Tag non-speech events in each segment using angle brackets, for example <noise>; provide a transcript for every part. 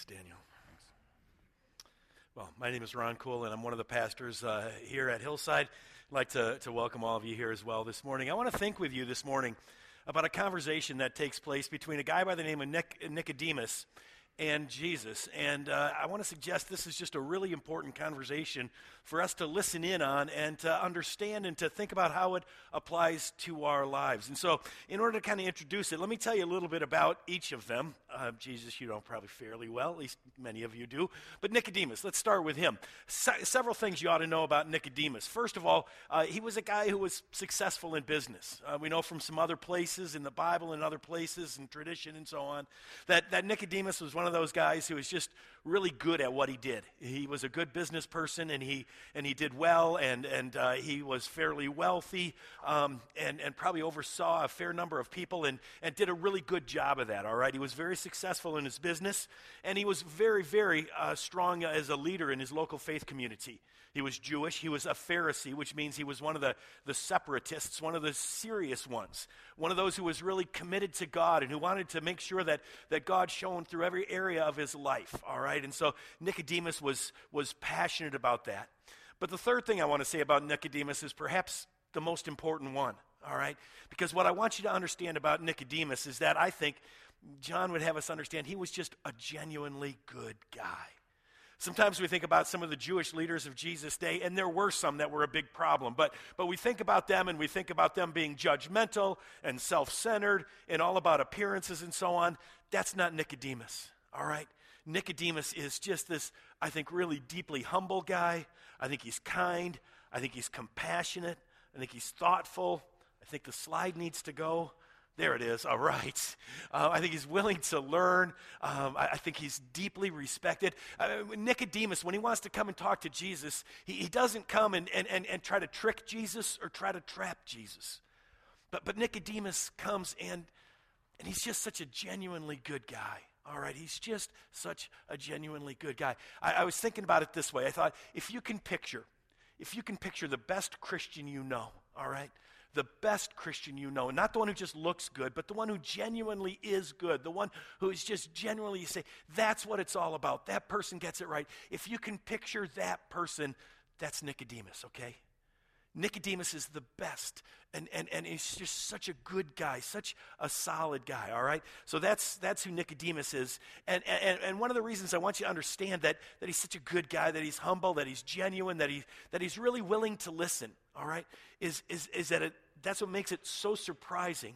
Thanks, Daniel. Well, my name is Ron Cool, and I'm one of the pastors uh, here at Hillside. I'd like to, to welcome all of you here as well this morning. I want to think with you this morning about a conversation that takes place between a guy by the name of Nic- Nicodemus and Jesus. And uh, I want to suggest this is just a really important conversation for us to listen in on and to understand and to think about how it applies to our lives. And so, in order to kind of introduce it, let me tell you a little bit about each of them. Uh, Jesus, you know probably fairly well, at least many of you do. But Nicodemus, let's start with him. Se- several things you ought to know about Nicodemus. First of all, uh, he was a guy who was successful in business. Uh, we know from some other places in the Bible and other places and tradition and so on that, that Nicodemus was one of those guys who was just really good at what he did. He was a good business person and he, and he did well and, and uh, he was fairly wealthy um, and, and probably oversaw a fair number of people and, and did a really good job of that, all right? He was very successful in his business and he was very, very uh, strong as a leader in his local faith community. He was Jewish. He was a Pharisee, which means he was one of the, the separatists, one of the serious ones, one of those who was really committed to God and who wanted to make sure that, that God shone through every area of his life, all right? And so Nicodemus was, was passionate about that. But the third thing I want to say about Nicodemus is perhaps the most important one, all right? Because what I want you to understand about Nicodemus is that I think John would have us understand he was just a genuinely good guy. Sometimes we think about some of the Jewish leaders of Jesus' day, and there were some that were a big problem. But, but we think about them and we think about them being judgmental and self centered and all about appearances and so on. That's not Nicodemus, all right? Nicodemus is just this, I think, really deeply humble guy. I think he's kind. I think he's compassionate. I think he's thoughtful. I think the slide needs to go. There it is. All right. Uh, I think he's willing to learn. Um, I, I, think he's deeply respected. Uh, Nicodemus, when he wants to come and talk to Jesus, he, he doesn't come and, and, and, and try to trick Jesus or try to trap Jesus. But, but Nicodemus comes and, and he's just such a genuinely good guy. All right, he's just such a genuinely good guy. I, I was thinking about it this way. I thought, if you can picture, if you can picture the best Christian you know, all right, the best Christian you know, not the one who just looks good, but the one who genuinely is good, the one who is just genuinely, you say, that's what it's all about. That person gets it right. If you can picture that person, that's Nicodemus, okay? Nicodemus is the best, and, and, and he's just such a good guy, such a solid guy, all right? So that's, that's who Nicodemus is. And, and, and one of the reasons I want you to understand that, that he's such a good guy, that he's humble, that he's genuine, that, he, that he's really willing to listen, all right, is, is, is that it, that's what makes it so surprising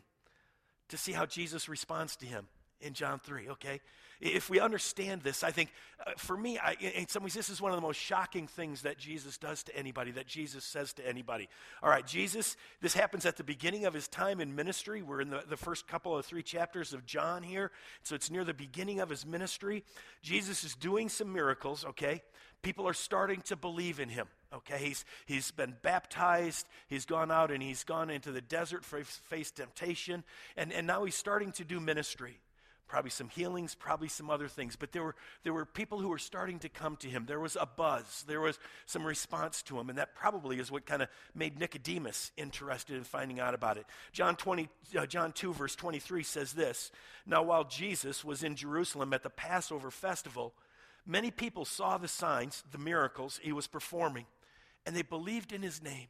to see how Jesus responds to him in John 3, okay? If we understand this, I think uh, for me, I, in some ways, this is one of the most shocking things that Jesus does to anybody, that Jesus says to anybody. All right, Jesus, this happens at the beginning of his time in ministry. We're in the, the first couple of three chapters of John here, so it's near the beginning of his ministry. Jesus is doing some miracles, okay? People are starting to believe in him. Okay, he's, he's been baptized, he's gone out and he's gone into the desert face temptation, and, and now he's starting to do ministry probably some healings, probably some other things. But there were, there were people who were starting to come to him. There was a buzz, there was some response to him, and that probably is what kind of made Nicodemus interested in finding out about it. John, 20, uh, John 2, verse 23 says this Now, while Jesus was in Jerusalem at the Passover festival, many people saw the signs, the miracles he was performing, and they believed in his name.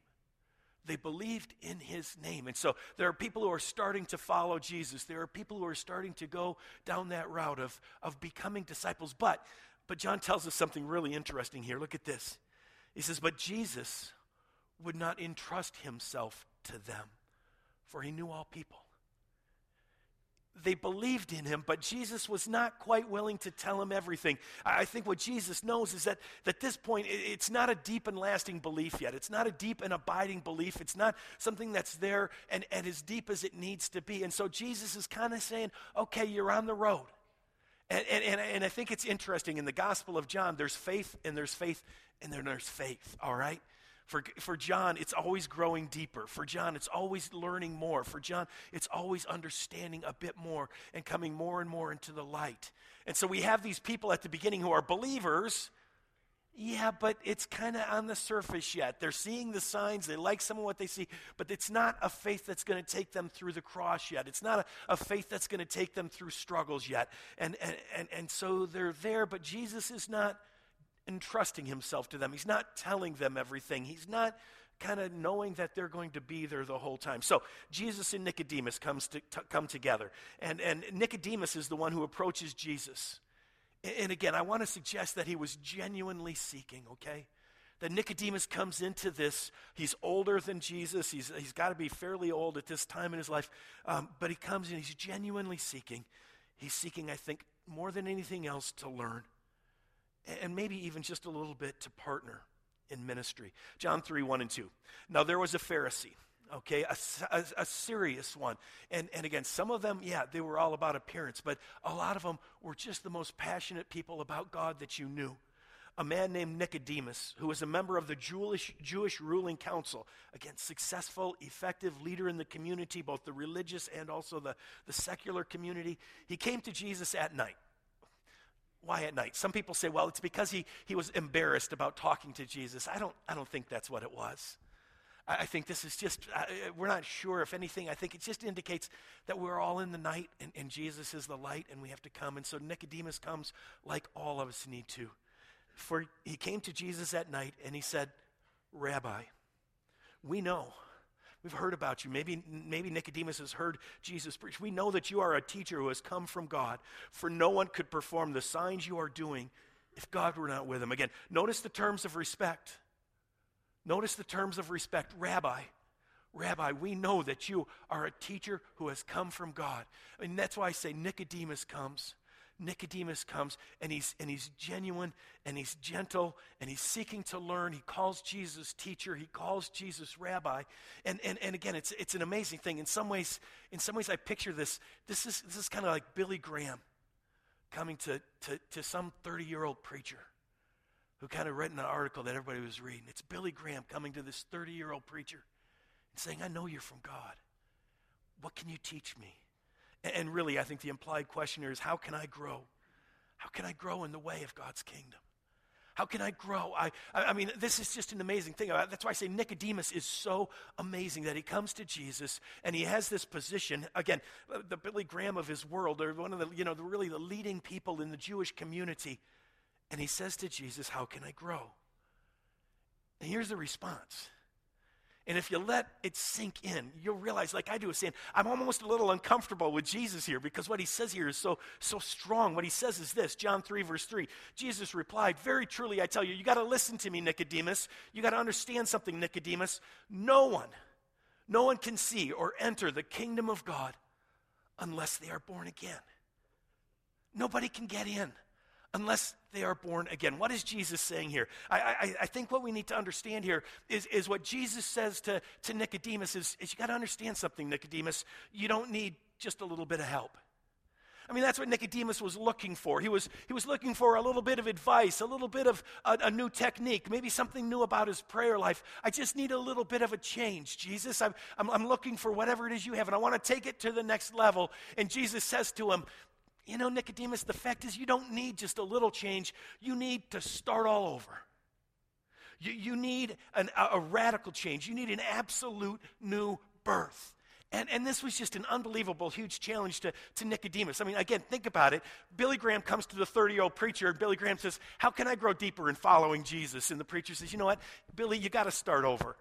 They believed in his name. And so there are people who are starting to follow Jesus. There are people who are starting to go down that route of, of becoming disciples. But, but John tells us something really interesting here. Look at this. He says, But Jesus would not entrust himself to them, for he knew all people they believed in him, but Jesus was not quite willing to tell him everything. I think what Jesus knows is that at this point, it's not a deep and lasting belief yet. It's not a deep and abiding belief. It's not something that's there and, and as deep as it needs to be. And so Jesus is kind of saying, okay, you're on the road. And, and, and, I think it's interesting in the Gospel of John, there's faith and there's faith and then there's faith, all right? For, for John, it's always growing deeper. For John, it's always learning more. For John, it's always understanding a bit more and coming more and more into the light. And so we have these people at the beginning who are believers, Yeah, but it's kind of on the surface yet. They're seeing the signs, they like some of what they see, but it's not a faith that's going to take them through the cross yet. It's not a, a faith that's going to take them through struggles yet. And, and, and, and so they're there, but Jesus is not entrusting himself to them. He's not telling them everything. He's not kind of knowing that they're going to be there the whole time. So Jesus and Nicodemus comes to, come together. And, and Nicodemus is the one who approaches Jesus. And again, I want to suggest that he was genuinely seeking, okay? That Nicodemus comes into this. He's older than Jesus. He's, he's got to be fairly old at this time in his life. Um, but he comes in, he's genuinely seeking. He's seeking, I think, more than anything else to learn. And maybe even just a little bit to partner in ministry. John 3 1 and 2. Now, there was a Pharisee okay, a, a, a, serious one. And, and again, some of them, yeah, they were all about appearance, but a lot of them were just the most passionate people about God that you knew. A man named Nicodemus, who was a member of the Jewish, Jewish ruling council, again, successful, effective leader in the community, both the religious and also the, the secular community. He came to Jesus at night. Why at night? Some people say, well, it's because he, he was embarrassed about talking to Jesus. I don't, I don't think that's what it was. I think this is just, uh, we're not sure if anything. I think it just indicates that we're all in the night and, and, Jesus is the light and we have to come. And so Nicodemus comes like all of us need to. For he came to Jesus at night and he said, Rabbi, we know. We've heard about you. Maybe, maybe Nicodemus has heard Jesus preach. We know that you are a teacher who has come from God, for no one could perform the signs you are doing if God were not with him. Again, notice the terms of respect. Notice the terms of respect. Rabbi, Rabbi, we know that you are a teacher who has come from God. And that's why I say Nicodemus comes. Nicodemus comes and he's, and he's genuine and he's gentle and he's seeking to learn. He calls Jesus teacher. He calls Jesus rabbi. And, and, and again, it's, it's an amazing thing. In some ways, in some ways I picture this. This is, this is kind of like Billy Graham coming to, to, to some 30 year old preacher who kind of read an article that everybody was reading. It's Billy Graham coming to this 30 year old preacher and saying, I know you're from God. What can you teach me? And really, I think the implied question here is how can I grow? How can I grow in the way of God's kingdom? How can I grow? I, I, mean, this is just an amazing thing. That's why I say Nicodemus is so amazing that he comes to Jesus and he has this position. Again, the Billy Graham of his world, or one of the, you know, the, really the leading people in the Jewish community. And he says to Jesus, How can I grow? And here's the response. And if you let it sink in, you'll realize, like I do, saying, I'm almost a little uncomfortable with Jesus here because what he says here is so, so strong. What he says is this John 3, verse 3. Jesus replied, Very truly, I tell you, you got to listen to me, Nicodemus. You got to understand something, Nicodemus. No one, no one can see or enter the kingdom of God unless they are born again. Nobody can get in unless they are born again. What is Jesus saying here? I, I, I, think what we need to understand here is, is what Jesus says to, to Nicodemus is, is you got to understand something, Nicodemus. You don't need just a little bit of help. I mean, that's what Nicodemus was looking for. He was, he was looking for a little bit of advice, a little bit of a, a new technique, maybe something new about his prayer life. I just need a little bit of a change, Jesus. I'm, I'm, I'm looking for whatever it is you have, and I want to take it to the next level. And Jesus says to him, you know, Nicodemus, the fact is you don't need just a little change, you need to start all over. You, you need an, a, a radical change, you need an absolute new birth. And, and this was just an unbelievable, huge challenge to, to Nicodemus. I mean, again, think about it. Billy Graham comes to the 30 year old preacher, and Billy Graham says, How can I grow deeper in following Jesus? And the preacher says, You know what, Billy, you got to start over.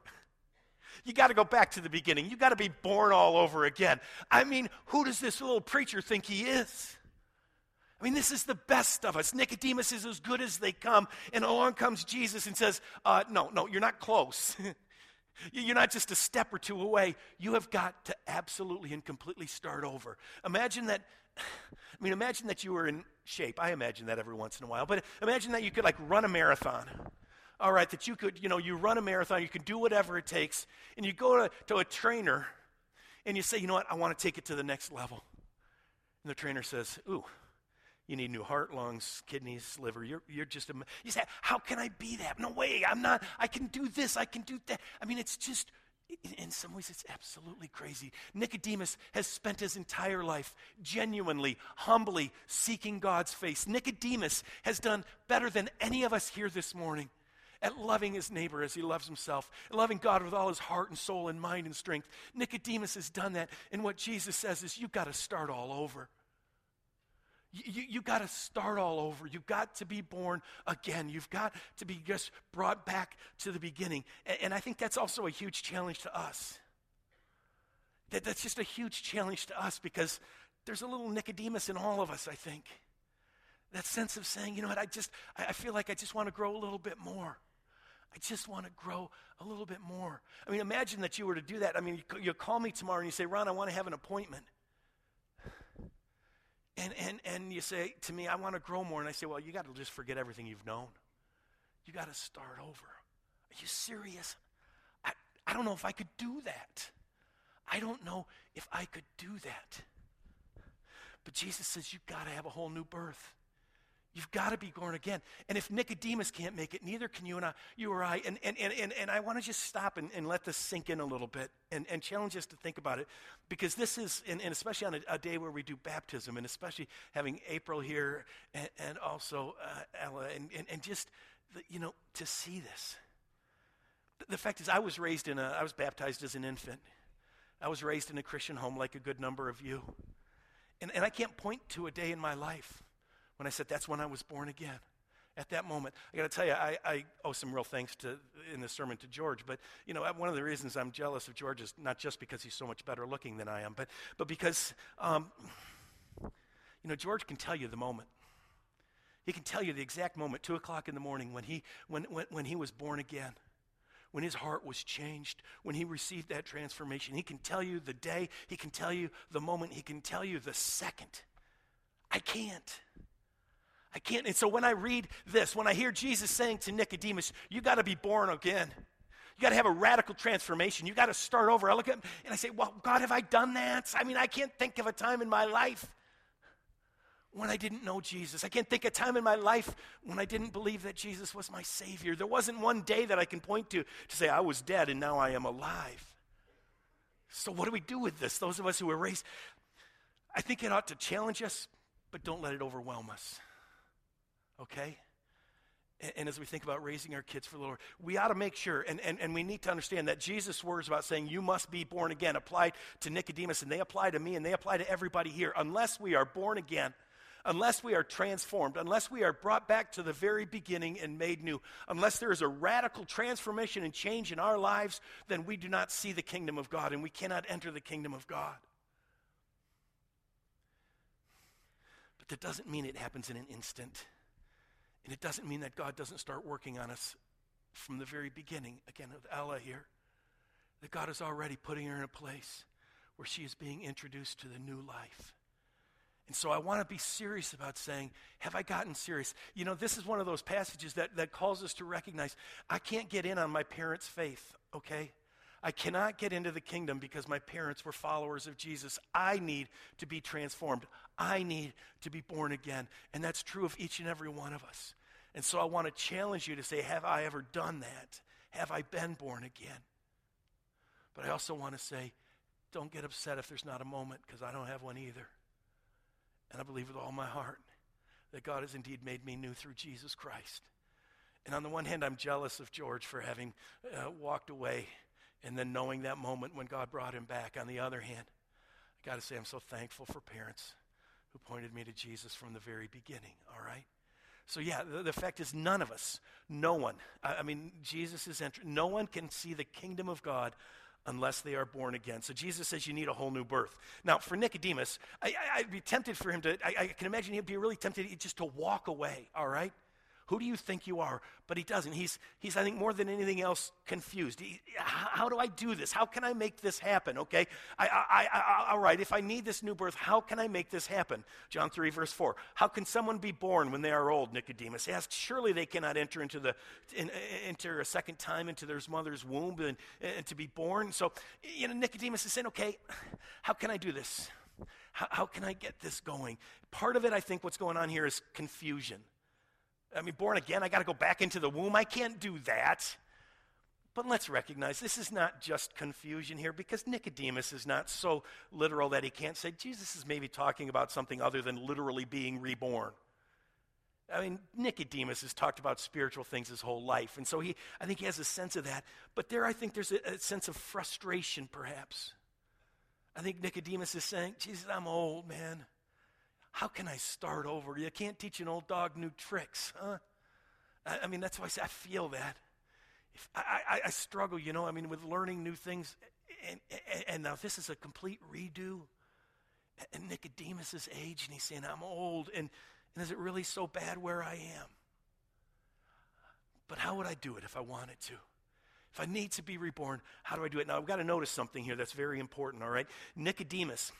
You got to go back to the beginning. You got to be born all over again. I mean, who does this little preacher think he is? I mean, this is the best of us. Nicodemus is as good as they come. And along comes Jesus and says, uh, No, no, you're not close. <laughs> You're not just a step or two away. You have got to absolutely and completely start over. Imagine that. <sighs> I mean, imagine that you were in shape. I imagine that every once in a while. But imagine that you could, like, run a marathon. All right, that you could, you know, you run a marathon, you can do whatever it takes, and you go to, to a trainer and you say, you know what, I want to take it to the next level. And the trainer says, ooh, you need new heart, lungs, kidneys, liver. You're, you're just a. You say, How can I be that? No way. I'm not. I can do this. I can do that. I mean, it's just, in some ways, it's absolutely crazy. Nicodemus has spent his entire life genuinely, humbly seeking God's face. Nicodemus has done better than any of us here this morning at loving his neighbor as he loves himself, loving God with all his heart and soul and mind and strength. Nicodemus has done that. And what Jesus says is, you've got to start all over. You, you, got to start all over. You've got to be born again. You've got to be just brought back to the beginning. And, and I think that's also a huge challenge to us. That, that's just a huge challenge to us because there's a little Nicodemus in all of us, I think. That sense of saying, you know what, I just, I, I feel like I just want to grow a little bit more. I just want to grow a little bit more. I mean, imagine that you were to do that. I mean, you, you call me tomorrow and you say, Ron, I want to have an appointment. And, and, and you say to me, I want to grow more. And I say, well, you got to just forget everything you've known. You got to start over. Are you serious? I, I don't know if I could do that. I don't know if I could do that. But Jesus says, you've got to have a whole new birth. You've got to be born again. And if Nicodemus can't make it, neither can you and I, you or I. And, and, and, and, I want to just stop and, and let this sink in a little bit and, and challenge us to think about it. Because this is, and, and especially on a, a, day where we do baptism, and especially having April here and, and also uh, Ella, and, and, and just, the, you know, to see this. The fact is, I was raised in a, I was baptized as an infant. I was raised in a Christian home like a good number of you. And, and I can't point to a day in my life when I said that's when I was born again. At that moment, I got to tell you, I, I, owe some real thanks to in the sermon to George. But you know, one of the reasons I'm jealous of George is not just because he's so much better looking than I am, but but because um, you know George can tell you the moment. He can tell you the exact moment, two o'clock in the morning, when he when when, when he was born again when his heart was changed, when he received that transformation. He can tell you the day, he can tell you the moment, he can tell you the second. I can't. I can't. And so when I read this, when I hear Jesus saying to Nicodemus, you got to be born again. You got to have a radical transformation. You got to start over. I look at him and I say, Well, God, have I done that? I mean, I can't think of a time in my life when I didn't know Jesus. I can't think of a time in my life when I didn't believe that Jesus was my Savior. There wasn't one day that I can point to to say, I was dead and now I am alive. So, what do we do with this? Those of us who were raised, I think it ought to challenge us, but don't let it overwhelm us okay? And, as we think about raising our kids for the Lord, we ought to make sure, and, and, and we need to understand that Jesus' words about saying, you must be born again, applied to Nicodemus, and they apply to me, and they apply to everybody here. Unless we are born again, unless we are transformed, unless we are brought back to the very beginning and made new, unless there is a radical transformation and change in our lives, then we do not see the kingdom of God and we cannot enter the kingdom of God. But that doesn't mean it happens in an instant. And it doesn't mean that God doesn't start working on us from the very beginning, again, with Ella here, that God is already putting her in a place where she is being introduced to the new life. And so I want to be serious about saying, have I gotten serious? You know, this is one of those passages that, that calls us to recognize I can't get in on my parents' faith, okay? I cannot get into the kingdom because my parents were followers of Jesus. I need to be transformed. I need to be born again. And that's true of each and every one of us. And so I want to challenge you to say, Have I ever done that? Have I been born again? But I also want to say, Don't get upset if there's not a moment because I don't have one either. And I believe with all my heart that God has indeed made me new through Jesus Christ. And on the one hand, I'm jealous of George for having uh, walked away and then knowing that moment when God brought him back. On the other hand, I got to say, I'm so thankful for parents who pointed me to Jesus from the very beginning, all right? So, yeah, the, the fact is, none of us, no one, I, I mean, Jesus is entering, no one can see the kingdom of God unless they are born again. So Jesus says you need a whole new birth. Now, for Nicodemus, I, would be tempted for him to, I, I, can imagine he'd be really tempted just to walk away, all right? Who do you think you are? But he doesn't. He's, he's I think, more than anything else, confused. He, how do I do this? How can I make this happen? Okay, I, I, I, all right, if I need this new birth, how can I make this happen? John 3, verse 4. How can someone be born when they are old? Nicodemus asked. Surely they cannot enter into the, in, enter a second time into their mother's womb and, and to be born. So, you know, Nicodemus is saying, okay, how can I do this? How, how can I get this going? Part of it, I think, what's going on here is confusion. I mean, born again, I got to go back into the womb. I can't do that. But let's recognize this is not just confusion here because Nicodemus is not so literal that he can't say Jesus is maybe talking about something other than literally being reborn. I mean, Nicodemus has talked about spiritual things his whole life, and so he, I think he has a sense of that. But there, I think there's a, a sense of frustration, perhaps. I think Nicodemus is saying, Jesus, I'm old, man. How can I start over? You can't teach an old dog new tricks, huh? I, I mean, that's why I say I feel that. If I, I, I, struggle, you know, I mean, with learning new things. And, and, and now this is a complete redo. And Nicodemus is age, and he's saying, I'm old. And, and is it really so bad where I am? But how would I do it if I wanted to? If I need to be reborn, how do I do it? Now, I've got to notice something here that's very important, all right? Nicodemus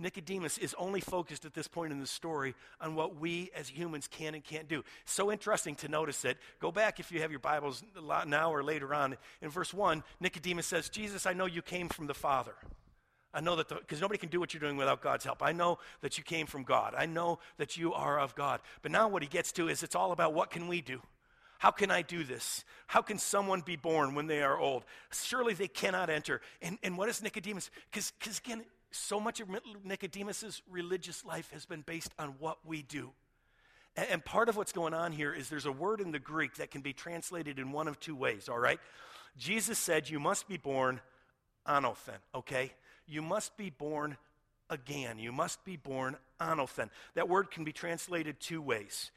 Nicodemus is only focused at this point in the story on what we as humans can and can't do. So interesting to notice it. Go back if you have your Bibles now or later on. In verse 1, Nicodemus says, Jesus, I know you came from the Father. I know that because nobody can do what you're doing without God's help. I know that you came from God. I know that you are of God. But now what he gets to is it's all about what can we do? How can I do this? How can someone be born when they are old? Surely they cannot enter. And, and what is Nicodemus? Because again, so much of Nicodemus's religious life has been based on what we do. And part of what's going on here is there's a word in the Greek that can be translated in one of two ways, all right? Jesus said, You must be born anothen, okay? You must be born again. You must be born anothen. That word can be translated two ways.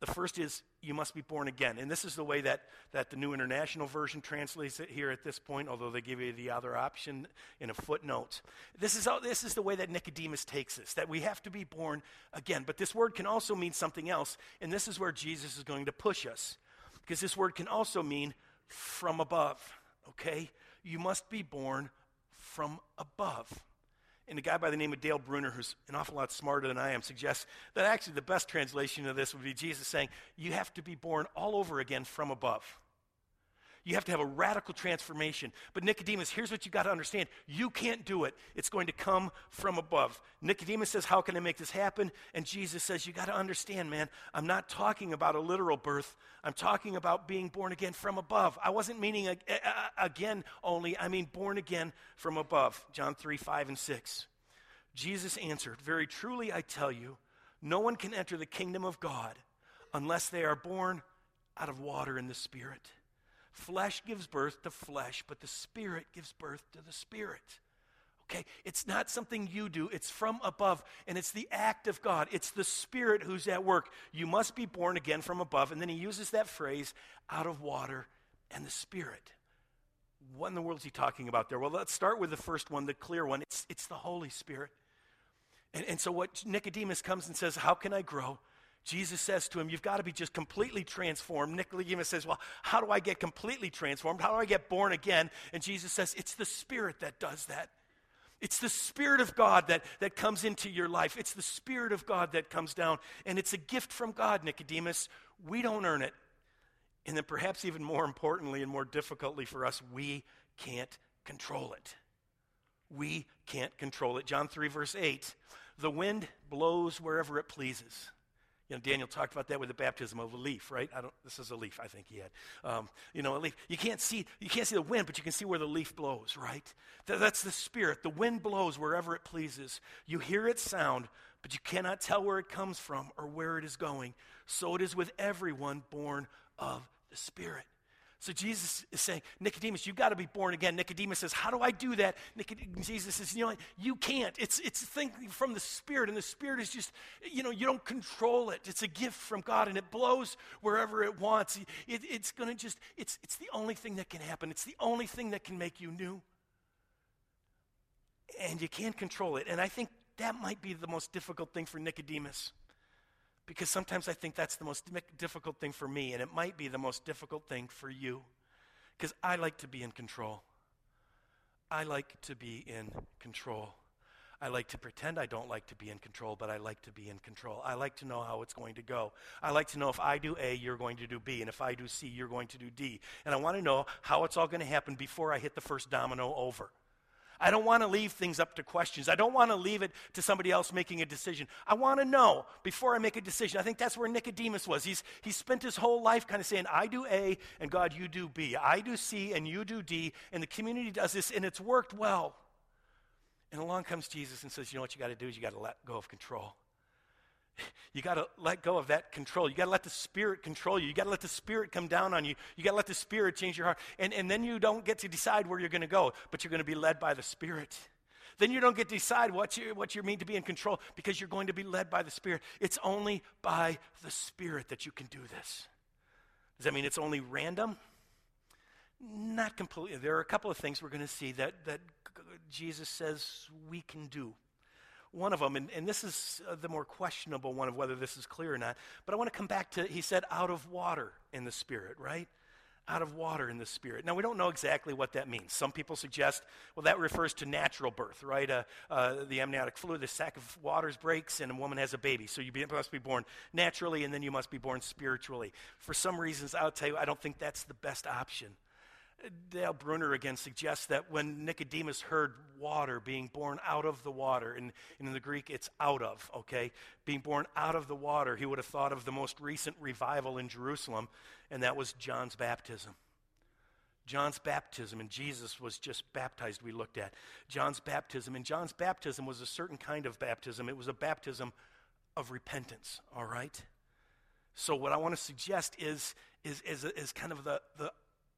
The first is you must be born again. And this is the way that, that the New International Version translates it here at this point, although they give you the other option in a footnote. This is, how, this is the way that Nicodemus takes this, that we have to be born again. But this word can also mean something else, and this is where Jesus is going to push us. Because this word can also mean from above, okay? You must be born from above. And a guy by the name of Dale Bruner, who's an awful lot smarter than I am, suggests that actually the best translation of this would be Jesus saying, You have to be born all over again from above. You have to have a radical transformation. But Nicodemus, here's what you got to understand you can't do it, it's going to come from above. Nicodemus says, How can I make this happen? And Jesus says, You got to understand, man, I'm not talking about a literal birth, I'm talking about being born again from above. I wasn't meaning again only, I mean born again from above. John 3 5 and 6. Jesus answered, Very truly I tell you, no one can enter the kingdom of God unless they are born out of water and the Spirit. Flesh gives birth to flesh, but the Spirit gives birth to the Spirit. Okay? It's not something you do, it's from above, and it's the act of God. It's the Spirit who's at work. You must be born again from above. And then he uses that phrase, out of water and the Spirit. What in the world is he talking about there? Well, let's start with the first one, the clear one. It's, it's the Holy Spirit. And, and so, what Nicodemus comes and says, How can I grow? Jesus says to him, You've got to be just completely transformed. Nicodemus says, Well, how do I get completely transformed? How do I get born again? And Jesus says, It's the Spirit that does that. It's the Spirit of God that, that comes into your life. It's the Spirit of God that comes down. And it's a gift from God, Nicodemus. We don't earn it. And then, perhaps even more importantly and more difficultly for us, we can't control it. We can't control it. John 3, verse 8 The wind blows wherever it pleases. You know, Daniel talked about that with the baptism of a leaf, right? I don't, this is a leaf, I think he had. Um, you know, a leaf. You can't see, you can't see the wind, but you can see where the leaf blows, right? That, that's the spirit. The wind blows wherever it pleases. You hear its sound, but you cannot tell where it comes from or where it is going. So it is with everyone born of the Spirit. So Jesus is saying, Nicodemus, you've got to be born again. Nicodemus says, How do I do that? Nicodemus, Jesus says, You know, you can't. It's it's a thing from the Spirit, and the Spirit is just, you know, you don't control it. It's a gift from God, and it blows wherever it wants. It, it's to just, it's it's the only thing that can happen. It's the only thing that can make you new. And you can't control it. And I think that might be the most difficult thing for Nicodemus. Because sometimes I think that's the most difficult thing for me, and it might be the most difficult thing for you. Because I like to be in control. I like to be in control. I like to pretend I don't like to be in control, but I like to be in control. I like to know how it's going to go. I like to know if I do A, you're going to do B, and if I do C, you're going to do D. And I want to know how it's all going to happen before I hit the first domino over. I don't want to leave things up to questions. I don't want to leave it to somebody else making a decision. I want to know before I make a decision. I think that's where Nicodemus was. He's, he spent his whole life kind of saying, I do A, and God, you do B. I do C, and you do D, and the community does this, and it's worked well. And along comes Jesus and says, You know what you got to do is you got to let go of control. You got to let go of that control. You got to let the Spirit control you. You got to let the Spirit come down on you. You got to let the Spirit change your heart. And, and then you don't get to decide where you're going to go, but you're going to be led by the Spirit. Then you don't get to decide what you, what you mean to be in control because you're going to be led by the Spirit. It's only by the Spirit that you can do this. Does that mean it's only random? Not completely. There are a couple of things we're going to see that, that Jesus says we can do one of them, and, and this is uh, the more questionable one of whether this is clear or not, but I want to come back to, he said, out of water in the Spirit, right? Out of water in the Spirit. Now, we don't know exactly what that means. Some people suggest, well, that refers to natural birth, right? Uh, uh, the amniotic fluid, the sac of waters breaks, and a woman has a baby. So you be, must be born naturally, and then you must be born spiritually. For some reasons, I'll tell you, I don't think that's the best option. Dale Bruner again suggests that when Nicodemus heard water being born out of the water, and, in the Greek it's out of, okay, being born out of the water, he would have thought of the most recent revival in Jerusalem, and that was John's baptism. John's baptism, and Jesus was just baptized, we looked at. John's baptism, and John's baptism was a certain kind of baptism. It was a baptism of repentance, all right? So, what I want to suggest is, is, is, is kind of the, the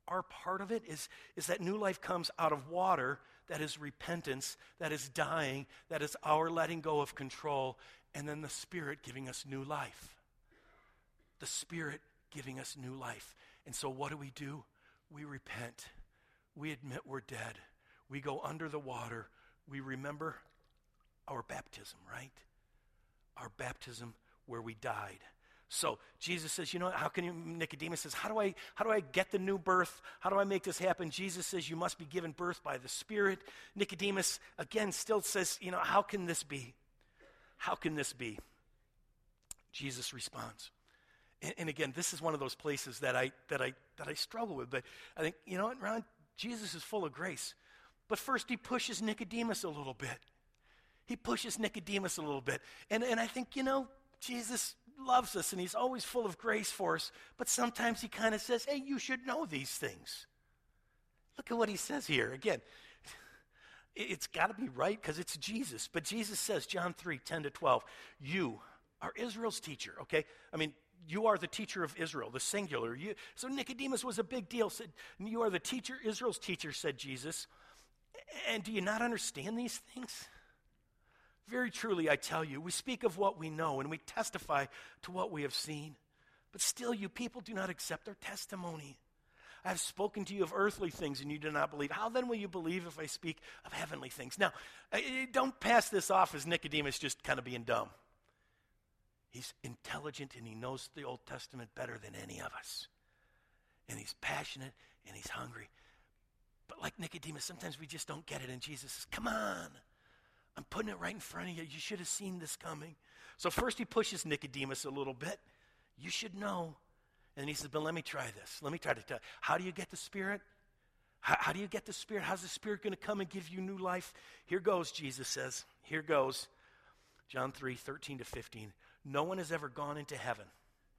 our part of it is, is that new life comes out of water that is repentance, that is dying, that is our letting go of control, and then the Spirit giving us new life. The Spirit giving us new life. And so, what do we do? We repent. We admit we're dead. We go under the water. We remember our baptism, right? Our baptism where we died. So Jesus says, you know, how can you, Nicodemus says, how do I, how do I get the new birth? How do I make this happen? Jesus says, you must be given birth by the Spirit. Nicodemus, again, still says, you know, how can this be? How can this be? Jesus responds. And, and again, this is one of those places that I, that I, that I struggle with. But I think, you know what, Ron? Jesus is full of grace. But first, he pushes Nicodemus a little bit. He pushes Nicodemus a little bit. And, and I think, you know, Jesus loves us and he's always full of grace for us, but sometimes he kind of says, hey, you should know these things. Look at what he says here. Again, <laughs> it's got to be right because it's Jesus. But Jesus says, John 3 10 to 12, you are Israel's teacher, okay? I mean, you are the teacher of Israel, the singular. You, so Nicodemus was a big deal. Said, You are the teacher, Israel's teacher, said Jesus. And do you not understand these things? Very truly, I tell you, we speak of what we know and we testify to what we have seen. But still, you people do not accept our testimony. I have spoken to you of earthly things and you do not believe. How then will you believe if I speak of heavenly things? Now, don't pass this off as Nicodemus just kind of being dumb. He's intelligent and he knows the Old Testament better than any of us. And he's passionate and he's hungry. But like Nicodemus, sometimes we just don't get it. And Jesus says, Come on. I'm putting it right in front of you. You should have seen this coming. So first he pushes Nicodemus a little bit. You should know. And he says, But let me try this. Let me try to tell. How do you get the Spirit? How, how do you get the Spirit? How's the Spirit going to come and give you new life? Here goes, Jesus says. Here goes. John 3 13 to 15. No one has ever gone into heaven.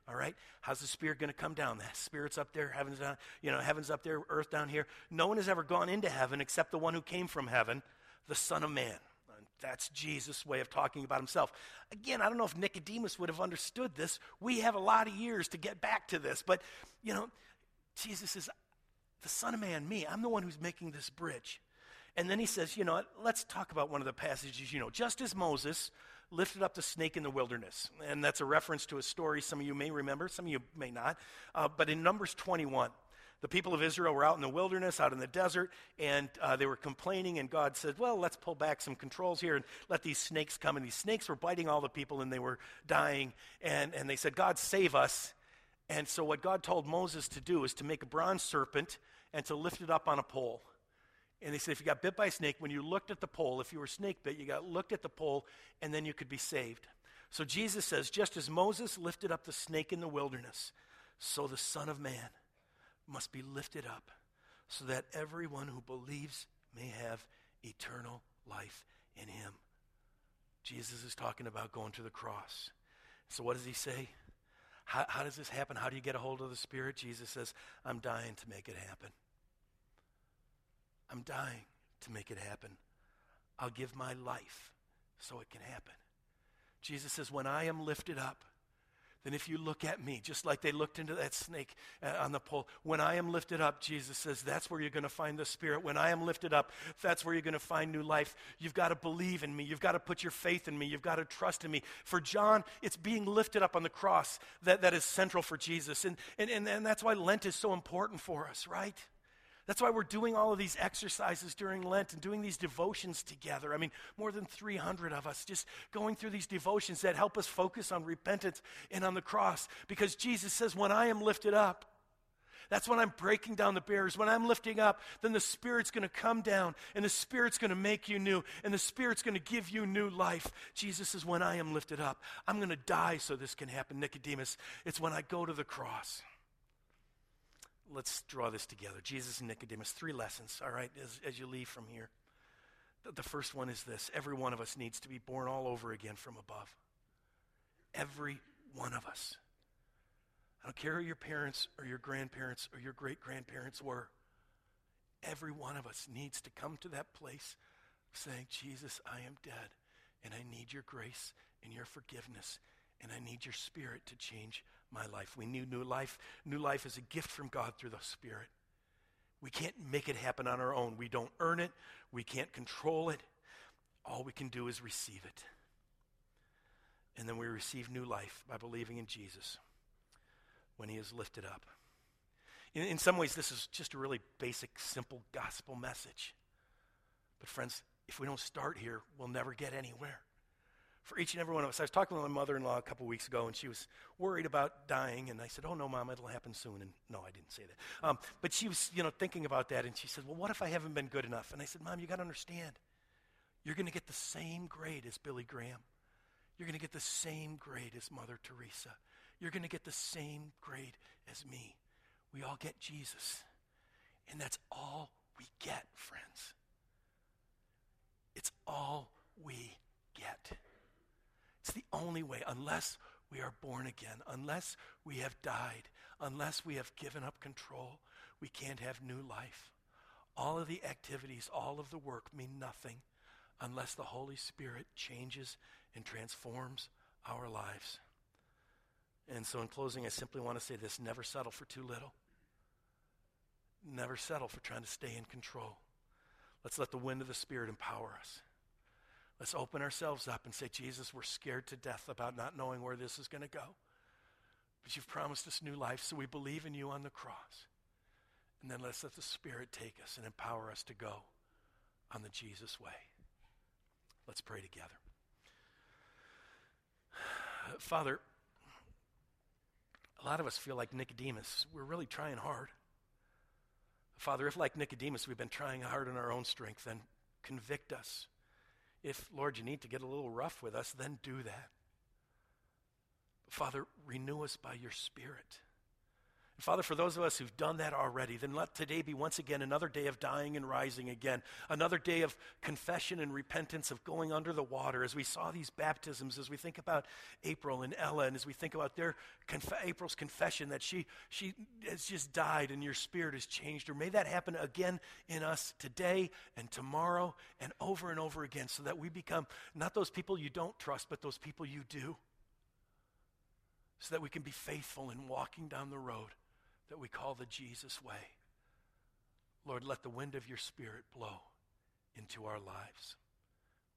All right? How's the Spirit going to come down? The Spirit's up there, heaven's down, you know, heaven's up there, earth down here. No one has ever gone into heaven except the one who came from heaven, the Son of Man. That's Jesus' way of talking about himself. Again, I don't know if Nicodemus would have understood this. We have a lot of years to get back to this, but you know, Jesus is the Son of Man, me. I'm the one who's making this bridge. And then he says, you know, let's talk about one of the passages, you know, just as Moses lifted up the snake in the wilderness. And that's a reference to a story some of you may remember, some of you may not. Uh, but in Numbers 21, the people of Israel were out in the wilderness, out in the desert, and uh, they were complaining. And God said, Well, let's pull back some controls here and let these snakes come. And these snakes were biting all the people and they were dying. And, and they said, God, save us. And so, what God told Moses to do is to make a bronze serpent and to lift it up on a pole. And they said, if you got bit by a snake, when you looked at the pole, if you were snake bit, you got looked at the pole, and then you could be saved. So Jesus says, just as Moses lifted up the snake in the wilderness, so the Son of Man must be lifted up so that everyone who believes may have eternal life in him. Jesus is talking about going to the cross. So, what does he say? How, how, does this happen? How do you get a hold of the Spirit? Jesus says, I'm dying to make it happen. I'm dying to make it happen. I'll give my life so it can happen. Jesus says, When I am lifted up, then if you look at me, just like they looked into that snake uh, on the pole, when I am lifted up, Jesus says, that's where you're going to find the Spirit. When I am lifted up, that's where you're going to find new life. You've got to believe in me. You've got to put your faith in me. You've got to trust in me. For John, it's being lifted up on the cross that, that is central for Jesus. And, and, and, and that's why Lent is so important for us, right? That's why we're doing all of these exercises during Lent and doing these devotions together. I mean, more than 300 of us just going through these devotions that help us focus on repentance and on the cross. Because Jesus says, When I am lifted up, that's when I'm breaking down the barriers. When I'm lifting up, then the Spirit's going to come down and the Spirit's going to make you new and the Spirit's going to give you new life. Jesus says, When I am lifted up, I'm going to die so this can happen. Nicodemus, it's when I go to the cross let's draw this together. Jesus and Nicodemus, three lessons, all right, as, as you leave from here. The, the first one is this every one of us needs to be born all over again from above. Every one of us. I don't care who your parents or your grandparents or your great grandparents were. Every one of us needs to come to that place saying, Jesus, I am dead, and I need your grace and your forgiveness, and I need your spirit to change my life. We need new life. New life is a gift from God through the Spirit. We can't make it happen on our own. We don't earn it, we can't control it. All we can do is receive it. And then we receive new life by believing in Jesus when he is lifted up. In, in some ways, this is just a really basic, simple gospel message. But, friends, if we don't start here, we'll never get anywhere for each and every one of us. I was talking with my mother in law a couple weeks ago, and she was worried about dying. And I said, Oh, no, mom, it'll happen soon. And no, I didn't say that. Um, but she was, you know, thinking about that, and she said, Well, what if I haven't been good enough? And I said, Mom, you got to understand, you're going to get the same grade as Billy Graham. You're going to get the same grade as Mother Teresa. You're going to get the same grade as me. We all get Jesus. And that's all we get, friends. It's all we only way, unless we are born again, unless we have died, unless we have given up control, we can't have new life. All of the activities, all of the work mean nothing unless the Holy Spirit changes and transforms our lives. And so, in closing, I simply want to say this never settle for too little. Never settle for trying to stay in control. Let's let the wind of the Spirit empower us. Let's open ourselves up and say, Jesus, we're scared to death about not knowing where this is going to go. But you've promised us new life, so we believe in you on the cross. And then let's let the Spirit take us and empower us to go on the Jesus way. Let's pray together. <sighs> Father, a lot of us feel like Nicodemus. We're really trying hard. Father, if like Nicodemus we've been trying hard in our own strength, then convict us if, Lord, you need to get a little rough with us, then do that. Father, renew us by your Spirit. Father, for those of us who've done that already, then let today be once again another day of dying and rising again, another day of confession and repentance, of going under the water. As we saw these baptisms, as we think about April and Ella, and as we think about their conf- April's confession that she she has just died and your spirit has changed her. May that happen again in us today and tomorrow and over and over again, so that we become not those people you don't trust, but those people you do. So that we can be faithful in walking down the road that we call the Jesus way. Lord, let the wind of your Spirit blow into our lives.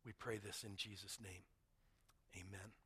We pray this in Jesus' name. Amen.